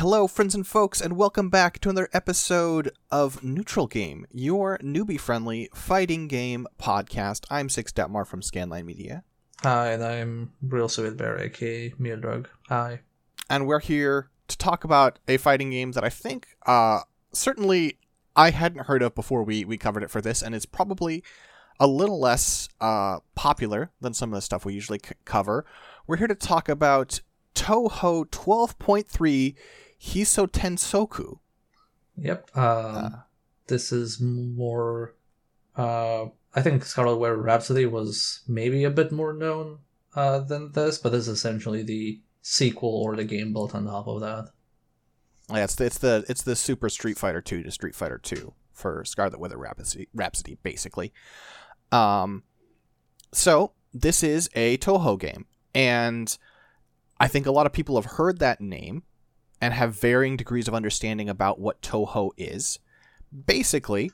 Hello, friends and folks, and welcome back to another episode of Neutral Game, your newbie friendly fighting game podcast. I'm Six Detmar from Scanline Media. Hi, and I'm Real Sweet Bear, aka Drug. Hi. And we're here to talk about a fighting game that I think uh, certainly I hadn't heard of before we, we covered it for this, and it's probably a little less uh, popular than some of the stuff we usually c- cover. We're here to talk about Touhou 12.3 Hisoutensoku. Yep. Um, uh, this is more. Uh, I think Scarlet Weather Rhapsody was maybe a bit more known uh, than this, but this is essentially the sequel or the game built on top of that. Yeah, it's the it's the it's the Super Street Fighter Two to Street Fighter Two for Scarlet Weather Rhapsody, Rhapsody basically. Um, so this is a Touhou game, and I think a lot of people have heard that name and have varying degrees of understanding about what Touhou is. Basically,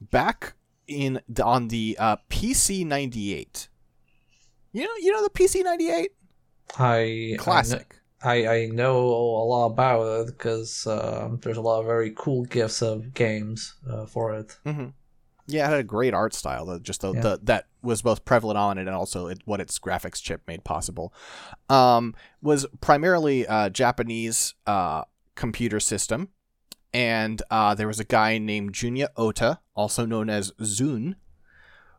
back in the, on the uh, PC ninety eight. You know, you know the PC ninety eight. I classic. I, I know a lot about it because uh, there's a lot of very cool gifs of games uh, for it. Mm-hmm. Yeah, it had a great art style. The, just the, yeah. the that was both prevalent on it and also it, what its graphics chip made possible. Um, was primarily a Japanese uh, computer system, and uh, there was a guy named Junya Ota, also known as ZUN,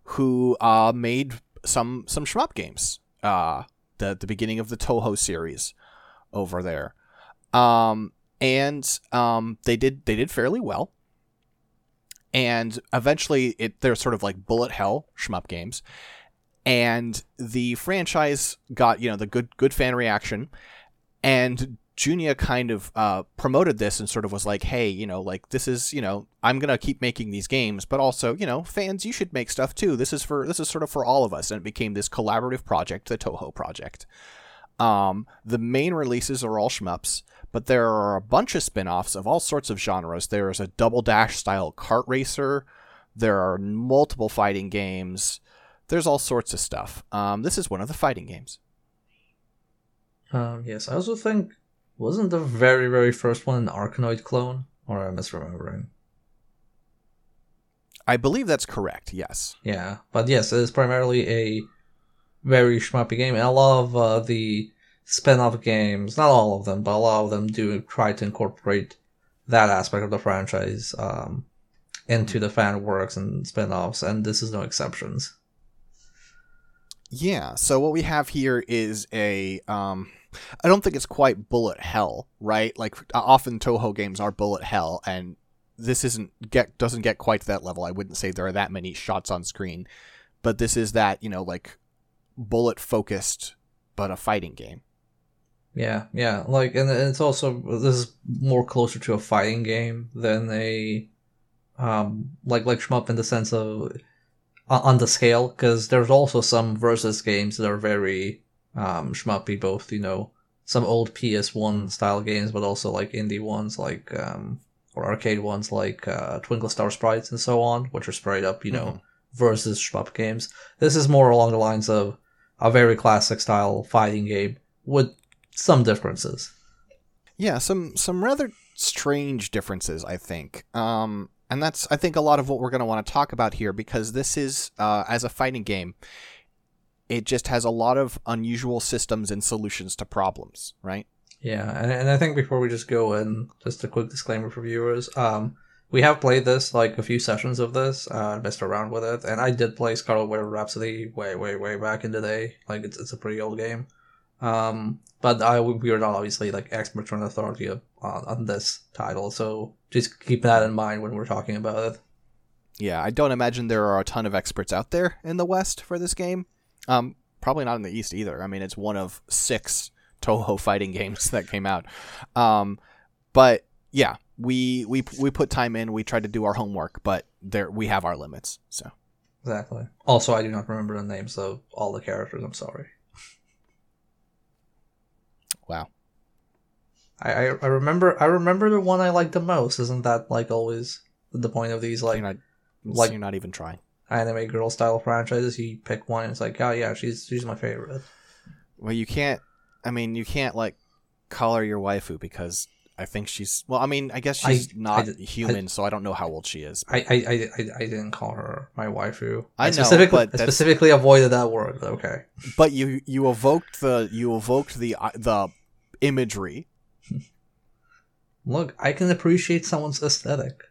who uh, made some some shmup games. Uh, the the beginning of the Touhou series over there, um, and um, they did they did fairly well and eventually it they're sort of like bullet hell shmup games and the franchise got you know the good good fan reaction and Junya kind of uh, promoted this and sort of was like, hey, you know, like this is, you know, I'm gonna keep making these games, but also, you know, fans, you should make stuff too. This is for this is sort of for all of us, and it became this collaborative project, the Touhou project. Um, the main releases are all shmups, but there are a bunch of spin-offs of all sorts of genres. There is a double dash style kart racer. There are multiple fighting games. There's all sorts of stuff. Um, this is one of the fighting games. Um, yes, I also think wasn't the very very first one an Arkanoid clone, or am I misremembering? I believe that's correct. Yes. Yeah, but yes, it is primarily a very shmuppy game, and a lot of uh, the spin-off games, not all of them, but a lot of them do try to incorporate that aspect of the franchise um, into the fan works and spin-offs, and this is no exceptions. Yeah, so what we have here is a um I don't think it's quite bullet hell, right? Like often Touhou games are bullet hell and this isn't get doesn't get quite to that level. I wouldn't say there are that many shots on screen, but this is that, you know, like bullet focused but a fighting game. Yeah, yeah. Like, and it's also this is more closer to a fighting game than a um like like shmup in the sense of on the scale because there's also some versus games that are very um shmuppy both you know some old ps1 style games but also like indie ones like um or arcade ones like uh, twinkle star sprites and so on which are sprayed up you know mm-hmm. Versus shmup games this is more along the lines of a very classic style fighting game with some differences. Yeah, some some rather strange differences, I think. Um, and that's I think a lot of what we're going to want to talk about here because this is uh, as a fighting game, it just has a lot of unusual systems and solutions to problems, right? Yeah, and, and I think before we just go in, just a quick disclaimer for viewers. Um, we have played this like a few sessions of this, uh, messed around with it, and I did play Scarlet Weather Rhapsody way, way, way back in the day. Like it's it's a pretty old game. Um, but I, we are not obviously like experts or an authority on, on this title, so just keep that in mind when we're talking about it. Yeah, I don't imagine there are a ton of experts out there in the West for this game. Um, probably not in the East either. I mean, it's one of six Touhou fighting games that came out. Um, but yeah, we we we put time in. We tried to do our homework, but there we have our limits. So exactly. Also, I do not remember the names of all the characters. I'm sorry. Wow. I, I, I remember I remember the one I like the most. Isn't that like always the point of these like you're not, like you're not even trying anime girl style franchises? You pick one and it's like oh yeah she's she's my favorite. Well, you can't. I mean, you can't like color your waifu because I think she's well. I mean, I guess she's I- not I- human, so I don't know how old she is. I, I, I, I, I didn't call her my waifu. I know, specifically, but I specifically avoided that word. Okay. But you you evoked the you evoked the uh, the imagery. Look, I can appreciate someone's aesthetic.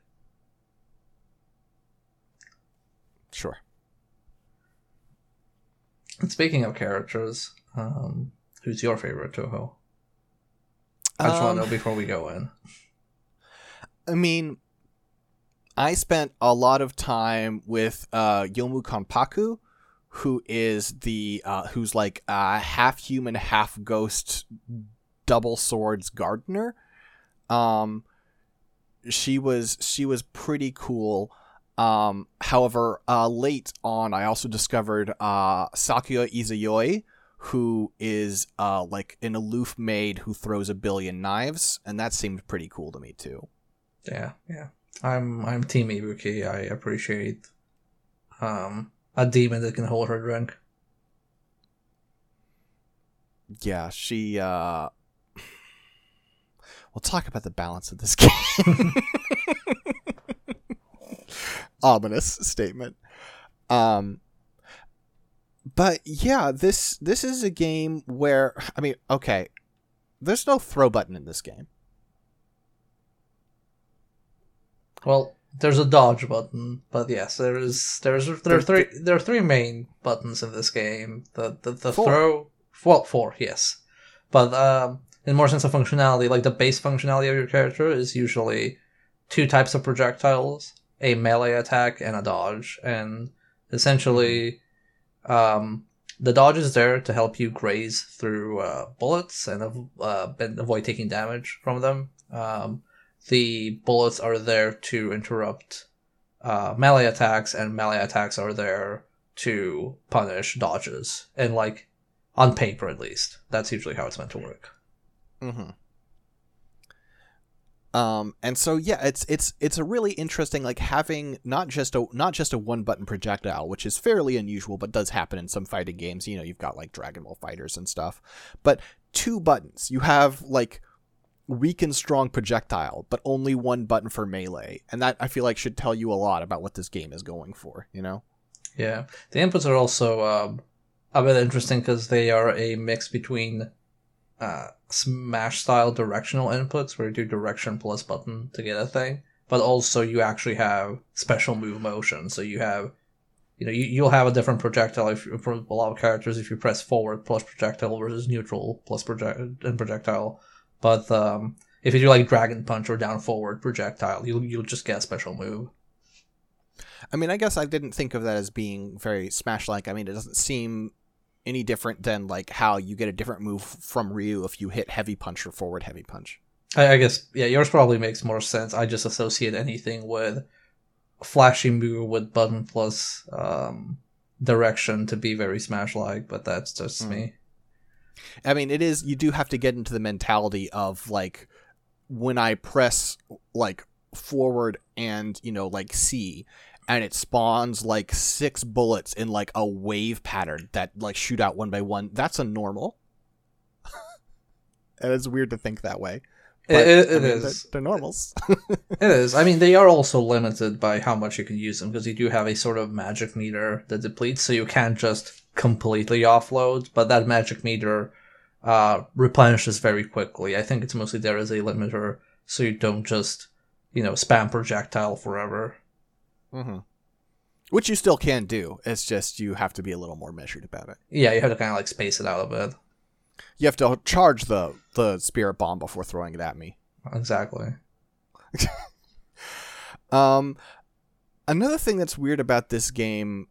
Sure. And speaking of characters, um, who's your favorite Touhou? I just want Um, to know before we go in. I mean, I spent a lot of time with uh, Youmu Konpaku, who is the uh, who's like a half human, half ghost, double swords gardener. Um, she was she was pretty cool. Um, however, uh, late on, I also discovered uh, Sakuya Izayoi, who is uh, like an aloof maid who throws a billion knives, and that seemed pretty cool to me too. Yeah, yeah. I'm I'm Team Ibuki. I appreciate um a demon that can hold her drink. Yeah, she uh We'll talk about the balance of this game. Ominous statement. Um but yeah, this this is a game where I mean, okay, there's no throw button in this game. Well, there's a dodge button, but yes, there is there's there are three there are three main buttons in this game. The the, the Four. throw well four yes, but um, in more sense of functionality, like the base functionality of your character is usually two types of projectiles: a melee attack and a dodge, and essentially, um, the dodge is there to help you graze through uh, bullets and uh, avoid taking damage from them. Um, the bullets are there to interrupt uh, melee attacks, and melee attacks are there to punish dodges. And like on paper, at least, that's usually how it's meant to work. Mm-hmm. Um, and so yeah, it's it's it's a really interesting like having not just a not just a one button projectile, which is fairly unusual, but does happen in some fighting games. You know, you've got like Dragon Ball fighters and stuff, but two buttons. You have like weak and strong projectile, but only one button for melee, and that I feel like should tell you a lot about what this game is going for. You know. Yeah, the inputs are also um, a bit interesting because they are a mix between uh, Smash style directional inputs, where you do direction plus button to get a thing, but also you actually have special move motion. So you have, you know, you, you'll have a different projectile if for a lot of characters if you press forward plus projectile versus neutral plus project and projectile. But um, if you do like dragon punch or down forward projectile, you'll you'll just get a special move. I mean, I guess I didn't think of that as being very Smash like. I mean, it doesn't seem any different than like how you get a different move from Ryu if you hit heavy punch or forward heavy punch. I, I guess yeah, yours probably makes more sense. I just associate anything with flashy move with button plus um, direction to be very Smash like, but that's just Mm. me. I mean, it is you do have to get into the mentality of like when I press like forward and you know like C and it spawns like six bullets in like a wave pattern that like shoot out one by one. That's a normal. and it's weird to think that way. It, But, it, I mean, is. They're, they're normals. It is. I mean, they are also limited by how much you can use them because you do have a sort of magic meter that depletes, so you can't just completely offload. But that magic meter uh, replenishes very quickly. I think it's mostly there as a limiter, so you don't just you know spam projectile forever. Hmm Which you still can do. It's just you have to be a little more measured about it. Yeah, you have to kind of like space it out a bit. You have to charge the the spirit bomb before throwing it at me. Exactly. Um, another thing that's weird about this game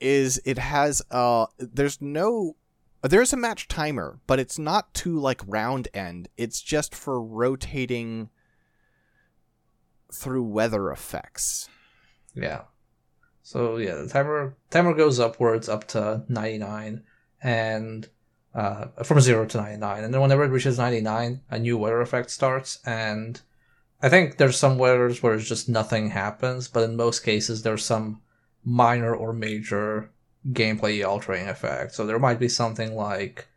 is it has uh, there's no there's a match timer, but it's not to like round end. It's just for rotating through weather effects. Yeah. So yeah, the timer timer goes upwards up to ninety nine, and uh, from zero to ninety nine, and then whenever it reaches ninety nine, a new weather effect starts. And I think there's some weathers where it's just nothing happens, but in most cases there's some minor or major gameplay altering effect. So there might be something like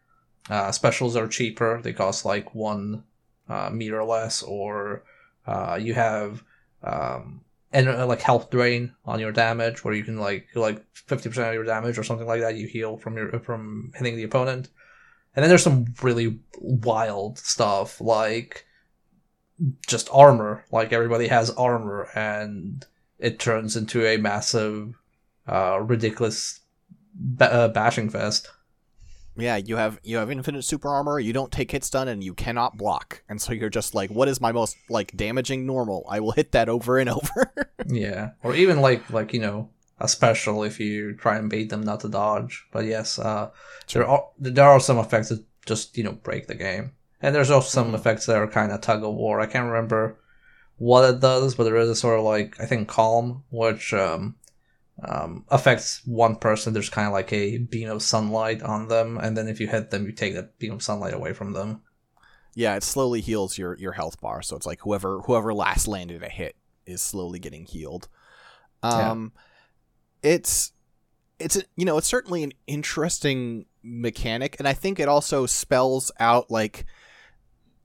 uh, specials are cheaper; they cost like one uh, meter less, or uh, you have um, and uh, like health drain on your damage, where you can like like fifty percent of your damage or something like that. You heal from your from hitting the opponent, and then there's some really wild stuff like just armor. Like everybody has armor, and it turns into a massive, uh, ridiculous ba- uh, bashing fest. Yeah, you have you have infinite super armor. You don't take hits done, and you cannot block. And so you're just like, what is my most like damaging normal? I will hit that over and over. yeah, or even like like you know a special if you try and bait them not to dodge. But yes, uh, there are there are some effects that just you know break the game, and there's also some mm-hmm. effects that are kind of tug of war. I can't remember what it does, but there is a sort of like I think calm, which um, um, affects one person. There's kind of like a beam of sunlight on them, and then if you hit them, you take that beam of sunlight away from them. Yeah, it slowly heals your your health bar. So it's like whoever whoever last landed a hit is slowly getting healed. Um, yeah. it's it's a, you know it's certainly an interesting mechanic, and I think it also spells out like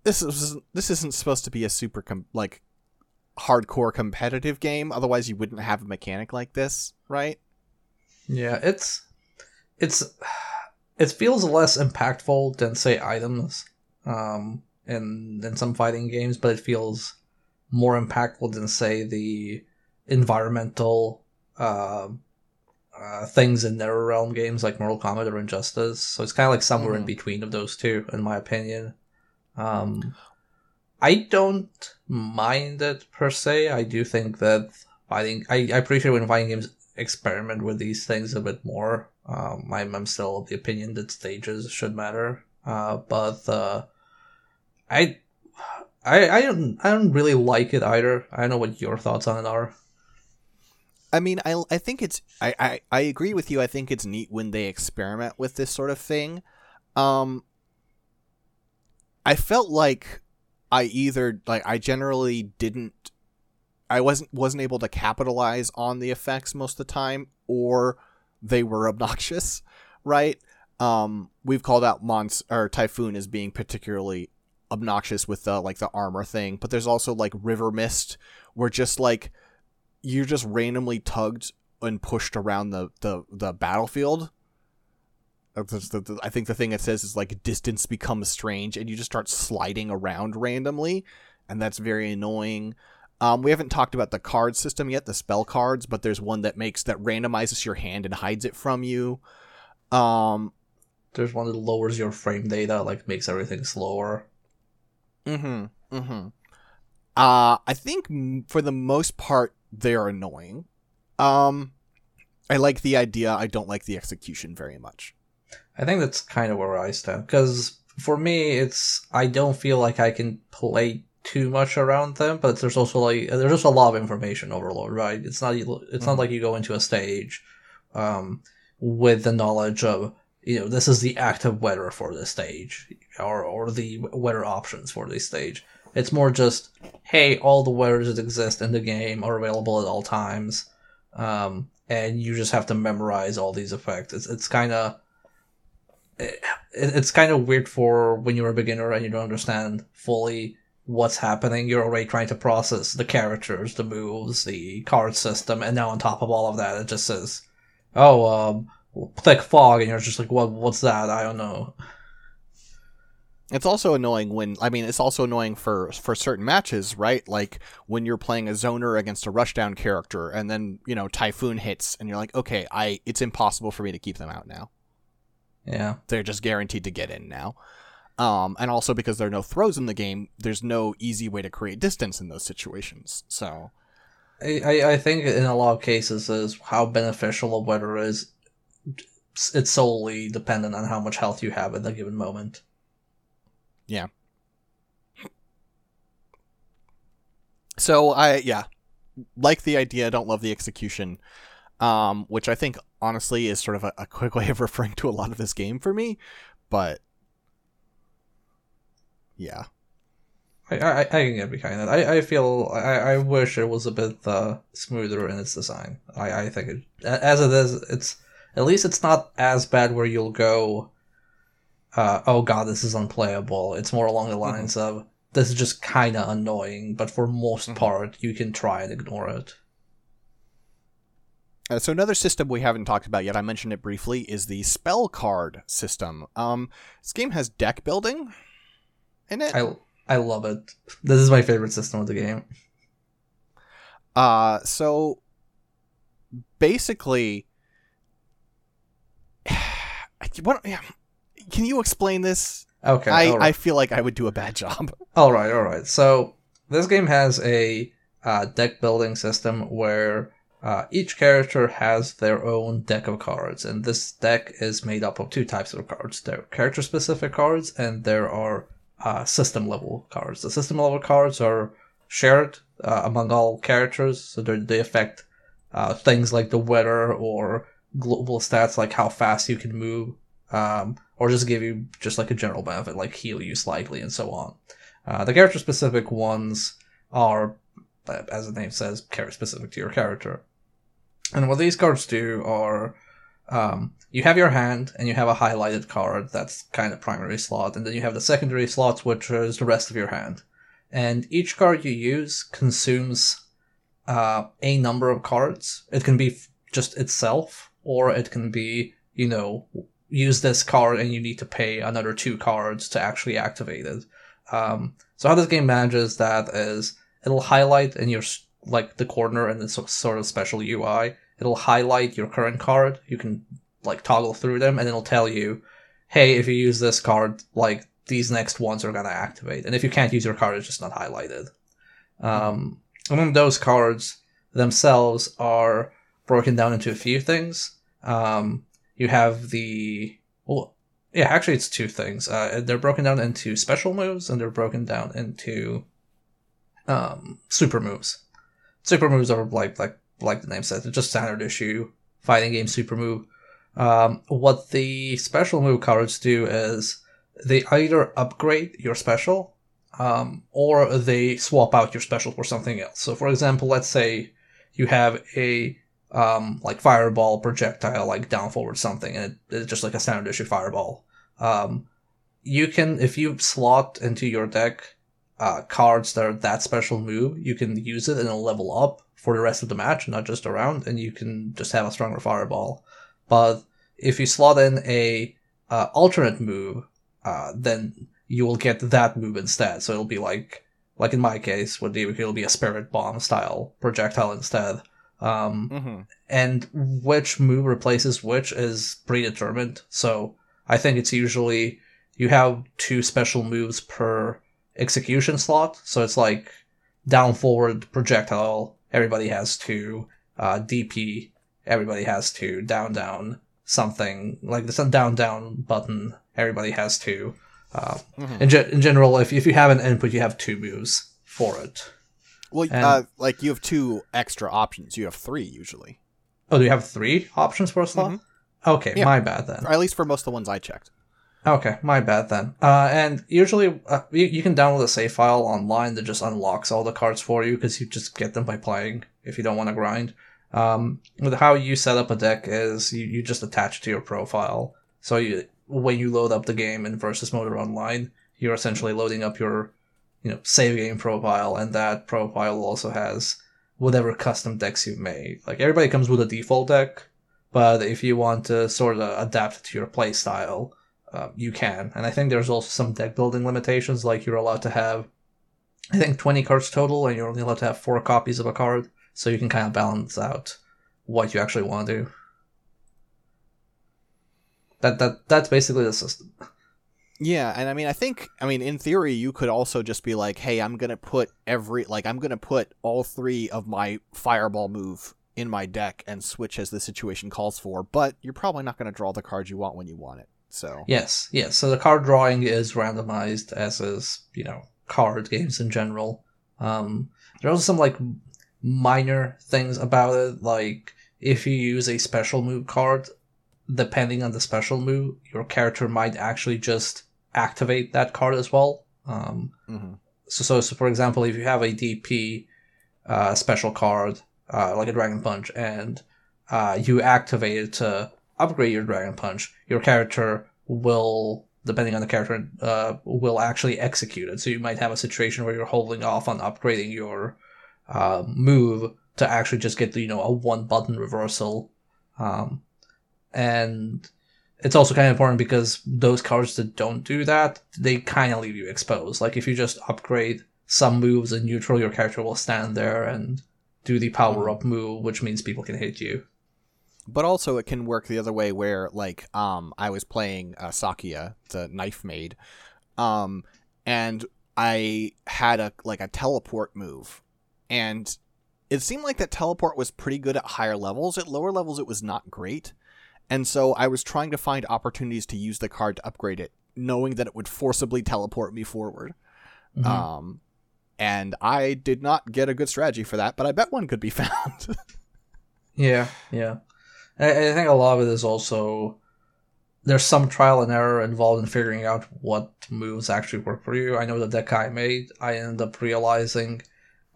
this is this isn't supposed to be a super com- like hardcore competitive game. Otherwise, you wouldn't have a mechanic like this, right? Yeah, it's it's it feels less impactful than say items um, and in some fighting games, but it feels more impactful than say the environmental uh, uh, things in NetherRealm games like Mortal Kombat or Injustice. So it's kind of like somewhere mm. in mm-hmm. between of those two, in my opinion. Um, I don't mind it per se. I do think that fighting. I, I appreciate when fighting games experiment with these things a bit more. Um, I'm, I'm still of the opinion that stages should matter. Uh, but uh, I, I I don't I don't really like it either. I don't know what your thoughts on it are. I mean, I, I think it's I, I, I agree with you. I think it's neat when they experiment with this sort of thing. Um, I felt like I either like I generally didn't I wasn't wasn't able to capitalize on the effects most of the time or they were obnoxious, right? Um we've called out Monsoon Typhoon as being particularly obnoxious with the like the armor thing, but there's also like River Mist where just like you're just randomly tugged and pushed around the the, the battlefield I think the thing it says is like distance becomes strange, and you just start sliding around randomly, and that's very annoying. Um, we haven't talked about the card system yet, the spell cards, but there's one that makes that randomizes your hand and hides it from you. Um, there's one that lowers your frame data, like makes everything slower. Mm-hmm. Mm-hmm. Uh, I think for the most part they're annoying. Um, I like the idea. I don't like the execution very much. I think that's kind of where I stand because for me, it's I don't feel like I can play too much around them, but there's also like there's just a lot of information overload, right? It's not it's mm-hmm. not like you go into a stage um, with the knowledge of you know this is the active weather for this stage or or the weather options for this stage. It's more just hey, all the weathers that exist in the game are available at all times, um, and you just have to memorize all these effects. It's it's kind of it's kind of weird for when you're a beginner and you don't understand fully what's happening. You're already trying to process the characters, the moves, the card system, and now on top of all of that, it just says, "Oh, um, click fog," and you're just like, "What? What's that? I don't know." It's also annoying when I mean it's also annoying for for certain matches, right? Like when you're playing a zoner against a rushdown character and then, you know, typhoon hits and you're like, "Okay, I it's impossible for me to keep them out now." Yeah. They're just guaranteed to get in now. Um, and also because there are no throws in the game, there's no easy way to create distance in those situations. So, I, I think in a lot of cases is how beneficial a weather is. It's solely dependent on how much health you have at the given moment. Yeah. So I yeah, like the idea. Don't love the execution um, which I think honestly is sort of a, a, quick way of referring to a lot of this game for me. But yeah, I I, I can get behind that. I, I feel I, I wish it was a bit uh, smoother in its design. I I think it, as it is, it's at least it's not as bad where you'll go. Uh, oh god, this is unplayable. It's more along the mm-hmm. lines mm-hmm. of this is just kind of annoying, but for most mm-hmm. part, you can try and ignore it. Uh, so another system we haven't talked about yet, I mentioned it briefly, is the spell card system. Um, this game has deck building in it. I I love it. This is my favorite system of the game. Uh so basically, what? Can you explain this? Okay, I right. I feel like I would do a bad job. All right, all right. So this game has a uh, deck building system where uh, each character has their own deck of cards, and this deck is made up of two types of cards. There are character specific cards, and there are uh, system level cards. The system level cards are shared uh, among all characters, so they affect uh, things like the weather or global stats like how fast you can move, um, or just give you just like a general benefit like heal you slightly and so on. Uh, the character specific ones are, as the name says, character specific to your character. And what these cards do are um, you have your hand and you have a highlighted card that's kind of primary slot, and then you have the secondary slots, which is the rest of your hand. And each card you use consumes uh, a number of cards. It can be just itself, or it can be, you know, use this card and you need to pay another two cards to actually activate it. Um, so how this game manages that is it'll highlight in your like the corner and the sort of special UI. It'll highlight your current card. You can like toggle through them, and it'll tell you, "Hey, if you use this card, like these next ones are gonna activate." And if you can't use your card, it's just not highlighted. Um, and those cards themselves are broken down into a few things. Um, you have the well, yeah, actually, it's two things. Uh, they're broken down into special moves, and they're broken down into um, super moves. Super moves are like like like the name says, it's just standard issue fighting game super move. Um, what the special move cards do is they either upgrade your special um, or they swap out your special for something else. So, for example, let's say you have a um, like fireball projectile, like down forward something, and it, it's just like a standard issue fireball. Um, you can, if you slot into your deck uh, cards that are that special move, you can use it and it'll level up for the rest of the match, not just around, and you can just have a stronger fireball. But if you slot in a uh, alternate move, uh, then you will get that move instead. So it'll be like, like in my case, with DBQ, it'll be a spirit bomb style projectile instead. Um, mm-hmm. and which move replaces which is predetermined. So I think it's usually you have two special moves per execution slot. So it's like down forward projectile, everybody has two, uh, DP, everybody has two, down down, something like the down down button, everybody has two. Uh, mm-hmm. in, ge- in general, if, if you have an input, you have two moves for it. Well, and, uh, like you have two extra options. You have three usually. Oh, do you have three options for a slot? Mm-hmm. Okay, yeah. my bad then. Or at least for most of the ones I checked. Okay, my bad then. Uh, and usually uh, you, you, can download a save file online that just unlocks all the cards for you because you just get them by playing if you don't want to grind. Um, how you set up a deck is you, you just attach to your profile. So you when you load up the game in versus mode or online, you're essentially loading up your, you know, save game profile, and that profile also has whatever custom decks you've made. Like everybody comes with a default deck, but if you want to sort of adapt it to your play style, uh, you can. And I think there's also some deck building limitations, like you're allowed to have, I think, 20 cards total, and you're only allowed to have four copies of a card, so you can kind of balance out what you actually want to do. That that that's basically the system. Yeah, and I mean, I think, I mean, in theory, you could also just be like, "Hey, I'm gonna put every, like, I'm gonna put all three of my fireball move in my deck and switch as the situation calls for." But you're probably not gonna draw the cards you want when you want it. So yes, yes. So the card drawing is randomized, as is you know card games in general. Um, there are also some like minor things about it, like if you use a special move card, depending on the special move, your character might actually just activate that card as well. Um, mm-hmm. so, so, so, for example, if you have a DP uh, special card, uh, like a Dragon Punch, and uh, you activate it to upgrade your Dragon Punch, your character will depending on the character, uh, will actually execute it. So you might have a situation where you're holding off on upgrading your uh, move to actually just get you know a one button reversal, um, and it's also kind of important because those cards that don't do that, they kind of leave you exposed. Like if you just upgrade some moves in neutral, your character will stand there and do the power up move, which means people can hit you. But also, it can work the other way, where like um, I was playing uh, Sakuya, the knife maid, um, and I had a like a teleport move, and it seemed like that teleport was pretty good at higher levels. At lower levels, it was not great, and so I was trying to find opportunities to use the card to upgrade it, knowing that it would forcibly teleport me forward. Mm-hmm. Um, and I did not get a good strategy for that, but I bet one could be found. yeah, yeah. I, I, think a lot of it is also there's some trial and error involved in figuring out what moves actually work for you. I know the deck I made, I ended up realizing,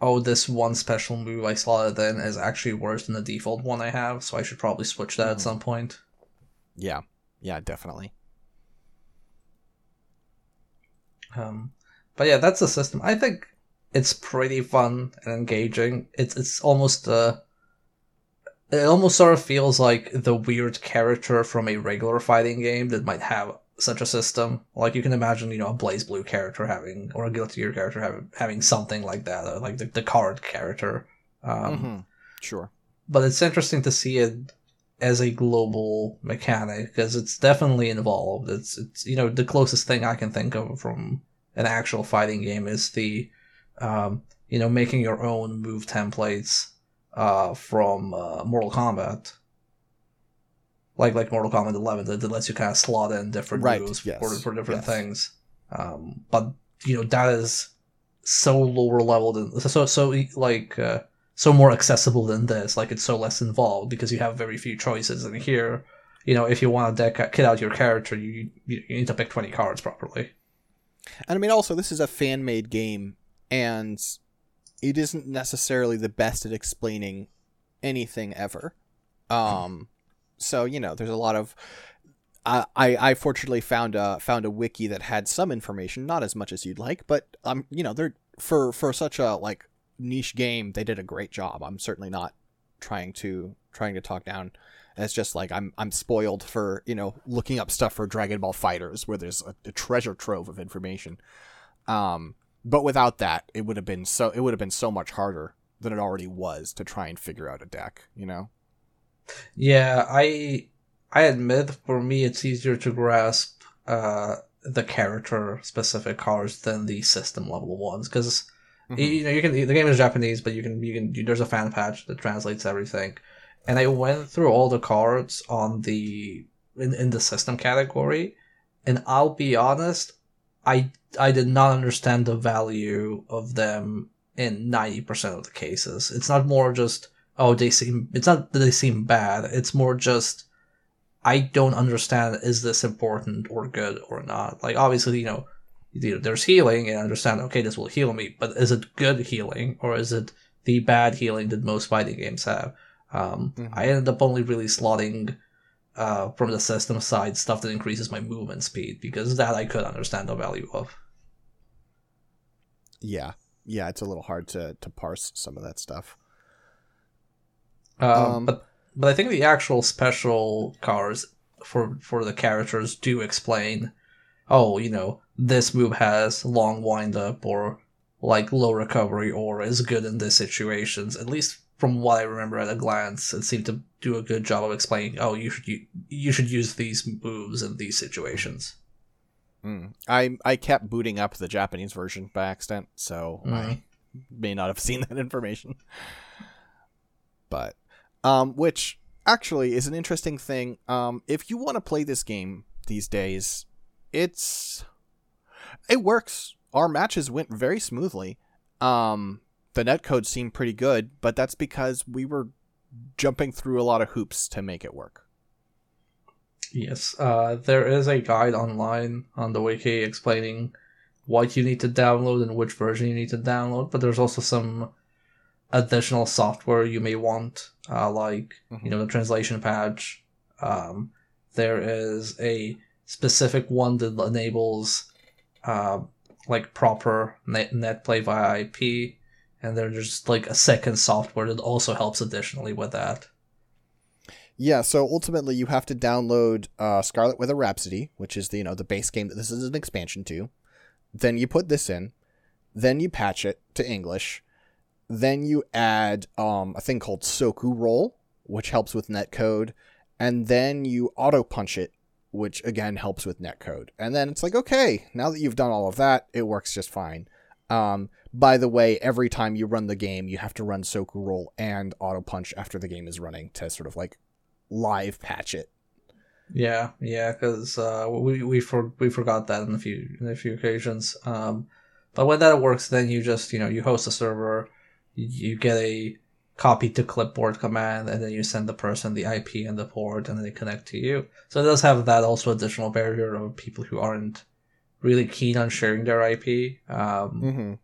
oh, this one special move I slotted in is actually worse than the default one I have, so I should probably switch that mm-hmm. at some point. Yeah, yeah, definitely. Um, but yeah, that's the system. I think it's pretty fun and engaging. It's it's almost uh it almost sort of feels like the weird character from a regular fighting game that might have such a system. Like you can imagine, you know, a BlazBlue character having or a Guilty Gear character having having something like that, or like the, the card character. Um, mm-hmm. Sure. But it's interesting to see it as a global mechanic because it's definitely involved. It's it's you know the closest thing I can think of from an actual fighting game is the um, you know, making your own move templates uh, from uh, Mortal Kombat. Like like Mortal Kombat 11 that, that lets you kind of slot in different right, moves yes, for, for different yes. things. Um, but you know that is so lower level than so so like uh, so more accessible than this. Like it's so less involved because you have very few choices. And here, you know, if you want to deck kit out your character, you you need to pick twenty cards properly. And I mean, also this is a fan made game and it isn't necessarily the best at explaining anything ever. Um, so you know, there's a lot of. I, I fortunately found a found a wiki that had some information, not as much as you'd like, but um, you know, they're for for such a like niche game, they did a great job. I'm certainly not trying to trying to talk down. it's just like I'm I'm spoiled for you know looking up stuff for Dragon Ball Fighters, where there's a, a treasure trove of information. Um, but without that, it would have been so it would have been so much harder than it already was to try and figure out a deck, you know? Yeah, I I admit for me it's easier to grasp uh, the character specific cards than the system level ones because mm-hmm. you know you can the game is Japanese, but you can you can there's a fan patch that translates everything, and I went through all the cards on the in, in the system category, and I'll be honest, I I did not understand the value of them in 90% of the cases. It's not more just, oh, they seem, it's not that they seem bad. It's more just, I don't understand, is this important or good or not? Like, obviously, you know, there's healing and I understand, okay, this will heal me, but is it good healing or is it the bad healing that most fighting games have? Um, mm-hmm. I ended up only really slotting uh, from the system side stuff that increases my movement speed because that I could understand the value of. Yeah, yeah, it's a little hard to to parse some of that stuff. Um, um, but but I think the actual special cars for for the characters do explain. Oh, you know, this move has long wind up or like low recovery or is good in these situations. At least from what I remember at a glance, it seemed to do a good job of explaining. Oh, you should you, you should use these moves in these situations. Mm. I I kept booting up the Japanese version by accident, so mm. I may not have seen that information. But um, which actually is an interesting thing. Um, if you want to play this game these days, it's it works. Our matches went very smoothly. Um, the netcode seemed pretty good, but that's because we were jumping through a lot of hoops to make it work. Yes, uh, there is a guide online on the wiki explaining what you need to download and which version you need to download, but there's also some additional software you may want, uh, like mm-hmm. you know the translation patch. Um, there is a specific one that enables uh, like proper net, net play via IP, and then there's just like a second software that also helps additionally with that. Yeah, so ultimately you have to download uh, Scarlet Weather Rhapsody, which is the you know the base game that this is an expansion to. Then you put this in, then you patch it to English, then you add um, a thing called SokuRoll, which helps with netcode, and then you auto punch it, which again helps with netcode. And then it's like, okay, now that you've done all of that, it works just fine. Um, by the way, every time you run the game, you have to run SokuRoll and auto punch after the game is running to sort of like live patch it. Yeah, yeah, because uh, we we for, we forgot that in a few in a few occasions. Um, but when that works, then you just you know you host a server, you get a copy to clipboard command, and then you send the person the IP and the port, and then they connect to you. So it does have that also additional barrier of people who aren't really keen on sharing their IP. Um, Mm-hmm.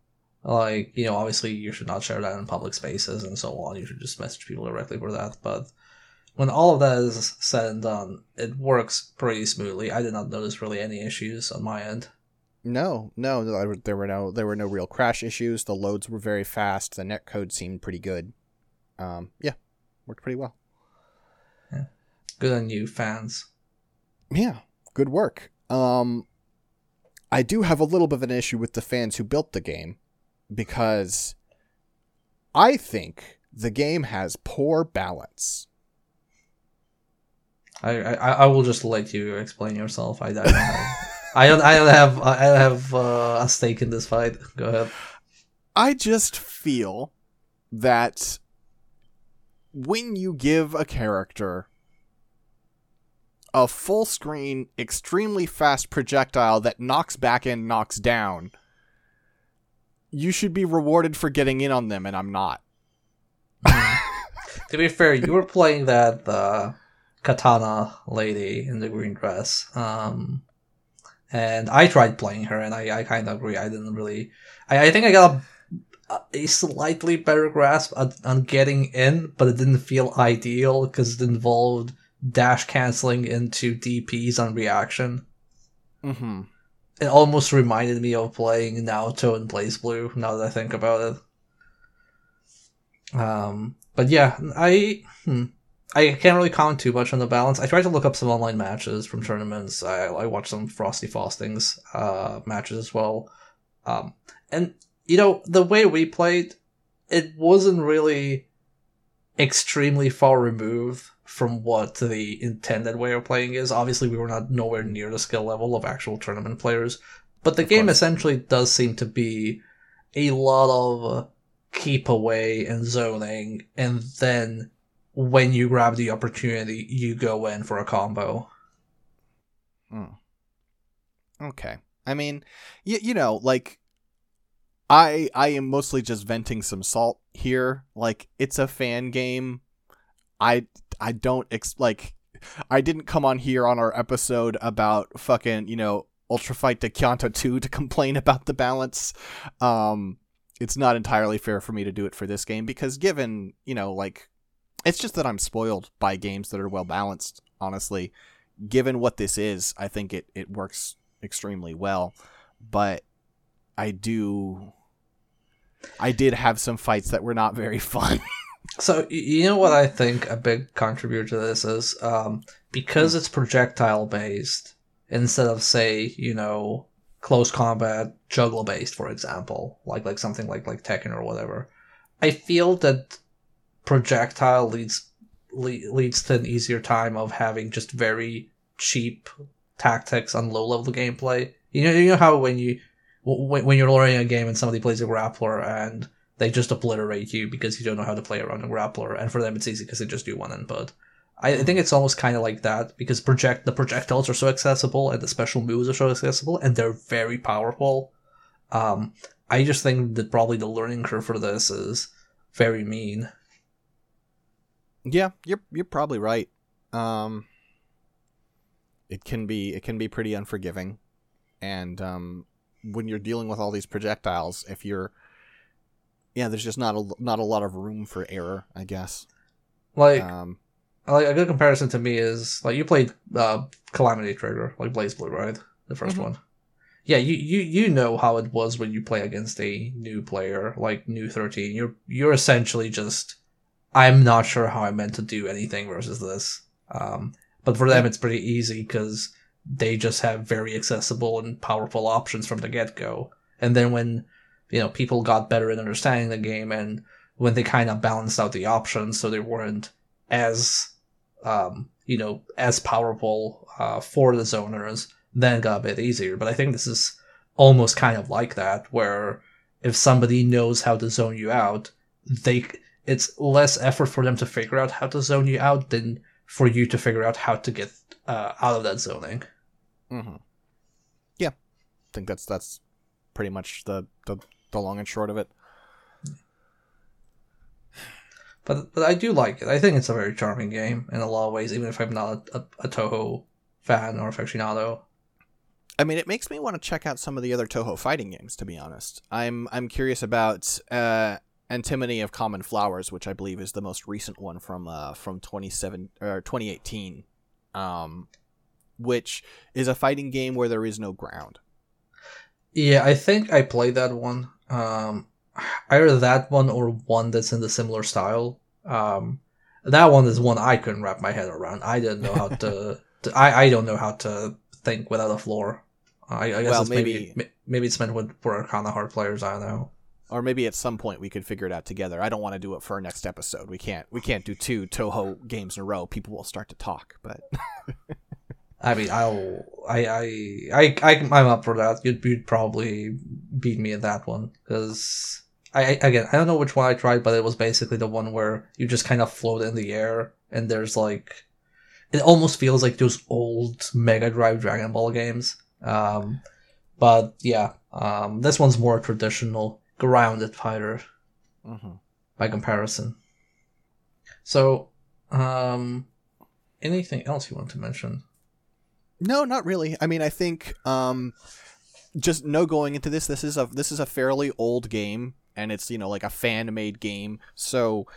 Like you know, obviously you should not share that in public spaces and so on. You should just message people directly for that. But when all of that is said and done, it works pretty smoothly. I did not notice really any issues on my end. No, no, there were no there were no real crash issues. The loads were very fast. The net code seemed pretty good. Um, yeah, worked pretty well. Yeah. Good on you, fans. Yeah, good work. Um, I do have a little bit of an issue with the fans who built the game because I think the game has poor balance. I, I, I will just let you explain yourself. I, I don't have, I don't I don't have I don't have uh, a stake in this fight. Go ahead. I just feel that when you give a character a full screen, extremely fast projectile that knocks back and knocks down, you should be rewarded for getting in on them, and I'm not. to be fair, you were playing that uh, katana lady in the green dress. Um, and I tried playing her, and I, I kind of agree. I didn't really. I, I think I got a, a slightly better grasp on, on getting in, but it didn't feel ideal because it involved dash canceling into DPs on reaction. Mm-hmm. It almost reminded me of playing Naoto in BlazBlue. Now that I think about it. Um, but yeah, I. Hmm. I can't really comment too much on the balance. I tried to look up some online matches from tournaments. I, I watched some Frosty Faustings uh, matches as well. Um, and, you know, the way we played, it wasn't really extremely far removed from what the intended way of playing is. Obviously, we were not nowhere near the skill level of actual tournament players, but the Of game course. essentially does seem to be a lot of uh, keep away and zoning, and then when you grab the opportunity, you go in for a combo. Hmm. Okay. I mean, y- you know, like I I am mostly just venting some salt here. Like it's a fan game. I I don't ex- like I didn't come on here on our episode about fucking, you know, Ultra Fight to Kyanta 2 to complain about the balance. Um it's not entirely fair for me to do it for this game because given, you know, like it's just that I'm spoiled by games that are well balanced, honestly. Given what this is, I think it it works extremely well, but I do I did have some fights that were not very fun. So you know what I think a big contributor to this is um, because it's projectile based instead of say you know close combat juggler based, for example, like like something like like Tekken or whatever. I feel that projectile leads le- leads to an easier time of having just very cheap tactics on low level gameplay. You know you know how when you when, when you're learning a game and somebody plays a grappler and they just obliterate you because you don't know how to play around a grappler, and for them it's easy because they just do one input. I I think it's almost kind of like that because project the projectiles are so accessible and the special moves are so accessible and they're very powerful. Um, I just think that probably the learning curve for this is very mean. yeah, you're you're probably right. Um it can be it can be pretty unforgiving. And um when you're dealing with all these projectiles, if you're yeah, there's just not a not a lot of room for error, I guess. Like Um like a good comparison to me is like you played uh, Calamity Trigger, like BlazBlue, right? The 1st Mhm. one. Yeah, you, you you know how it was when you play against a new player, like Nu-13. You're you're essentially just I'm not sure how I meant to do anything versus this. Um, but for them, it's pretty easy because they just have very accessible and powerful options from the get go. And then when you know people got better at understanding the game, and when they kind of balanced out the options so they weren't as um, you know as powerful uh, for the zoners, then it got a bit easier. But I think this is almost kind of like that, where if somebody knows how to zone you out, they it's less effort for them to figure out how to zone you out than for you to figure out how to get uh, out of that zoning. Mm-hmm. Yeah, I think that's that's pretty much the, the the long and short of it. But but I do like it. I think it's a very charming game in a lot of ways, even if I'm not a, a Touhou fan or aficionado. I mean, it makes me want to check out some of the other Touhou fighting games. To be honest, I'm I'm curious about uh, Antimony of Common Flowers, which I believe is the most recent one from uh, from 27 or 2018, um, which is a fighting game where there is no ground. Yeah, I think I played that one. Um, either that one or one that's in the similar style. Um, that one is one I couldn't wrap my head around. I didn't know how to. to I I don't know how to think without a floor. I, I guess Well, it's maybe maybe- maybe it's meant with, for kind of hard players. I don't know. Or maybe at some point we could figure it out together. I don't want to do it for our next episode. We can't. We can't do two Touhou games in a row. People will start to talk. But I mean, I'll, I, I, I, I I'm up for that. You'd, you'd probably beat me at that one because I, I, again, I don't know which one I tried, but it was basically the one where you just kind of float in the air and there's like, it almost feels like those old Mega Drive Dragon Ball games. Um, but yeah, um, this one's more traditional, grounded fighter Mhm. by comparison. So, um, anything else you want to mention? No, not really. I mean, I think um, just no going into this. This is a this is a fairly old game, and it's you know like a fan made game. So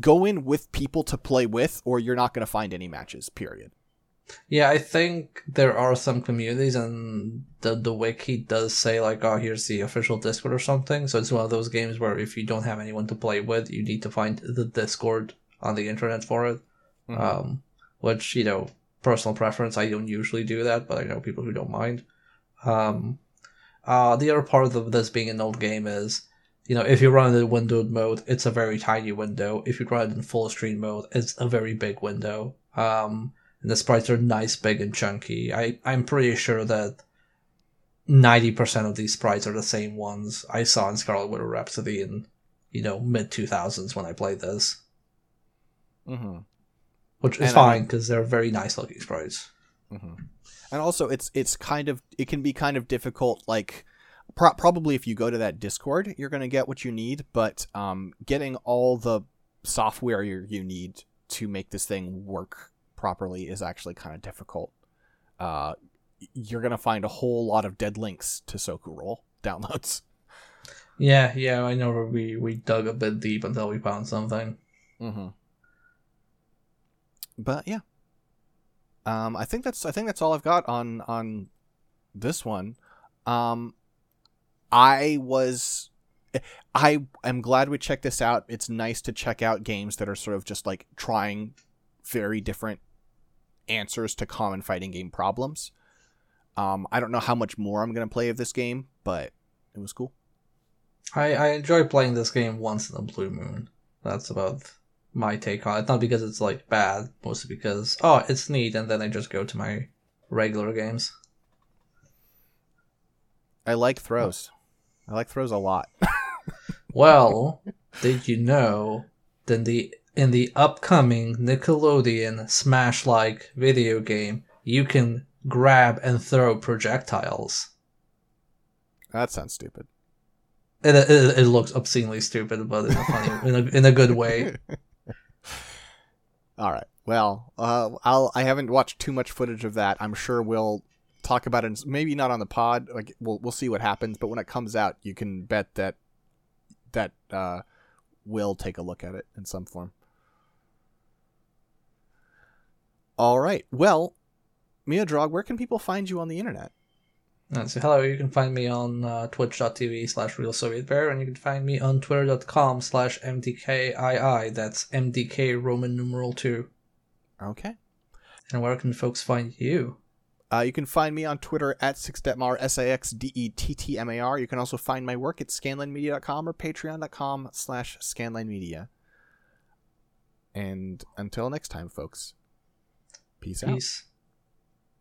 go in with people to play with, or you're not going to find any matches. Period. Yeah, I think there are some communities, and the the wiki does say like, "Oh, here's the official Discord" or something. So it's one of those games where if you don't have anyone to play with, you need to find the Discord on the internet for it. Mhm. Um, which you know, personal preference. I don't usually do that, but I know people who don't mind. Um, uh, the other part of this being an old game is, you know, if you run it in windowed mode, it's a very tiny window. If you run it in full screen mode, it's a very big window. Um, and the sprites are nice, big, and chunky. I, I'm pretty sure that 90% of these sprites are the same ones I saw in Scarlet Weather Rhapsody in, you know, mid 2000s when I played this. Mm-hmm. Which is And fine because they're very nice looking sprites. Mm-hmm. And also, it's it's kind of it can be kind of difficult. Like pro- probably if you go to that Discord, you're going to get what you need. But um, getting all the software you you need to make this thing work properly is actually kind of difficult. Uh, you're going to find a whole lot of dead links to SokuRoll downloads. Yeah, yeah, I know we, we dug a bit deep until we found something. Mm-hmm. But yeah, um, I think that's I think that's all I've got on on this one. Um, I was, I am glad we checked this out. It's nice to check out games that are sort of just like trying very different answers to common fighting game problems. Um, I don't know how much more I'm gonna play of this game, but it was cool. I, I enjoy playing this game once in a blue moon. That's about my take on it. Not because it's like bad, mostly because oh it's neat, and then I just go to my regular games. I like throws. I like throws a lot. Well, did you know that the in the upcoming Nickelodeon Smash like video game, you can grab and throw projectiles. that sounds stupid. It, it, it looks obscenely stupid, but in a funny, in a, in a good way. All right. Well, uh, I'll. I haven't watched too much footage of that. I'm sure we'll talk about it. Maybe not on the pod. Like we'll we'll see what happens. But when it comes out, you can bet that that uh, we'll take a look at it in some form. All right. Well, Mia Drog, where can people find you on the internet? Uh, so hello, you can find me on uh, twitch.tv slash real Soviet bear, and you can find me on twitter.com slash mdkii. That's mdk Roman numeral 2. Okay. And where can folks find you? Uh, you can find me on Twitter at Sixdettmar, S-I-X-D-E-T-T-M-A-R. You can also find my work at scanlinemedia.com or patreon.com slash scanlinemedia. And until next time, folks, peace, Peace. out.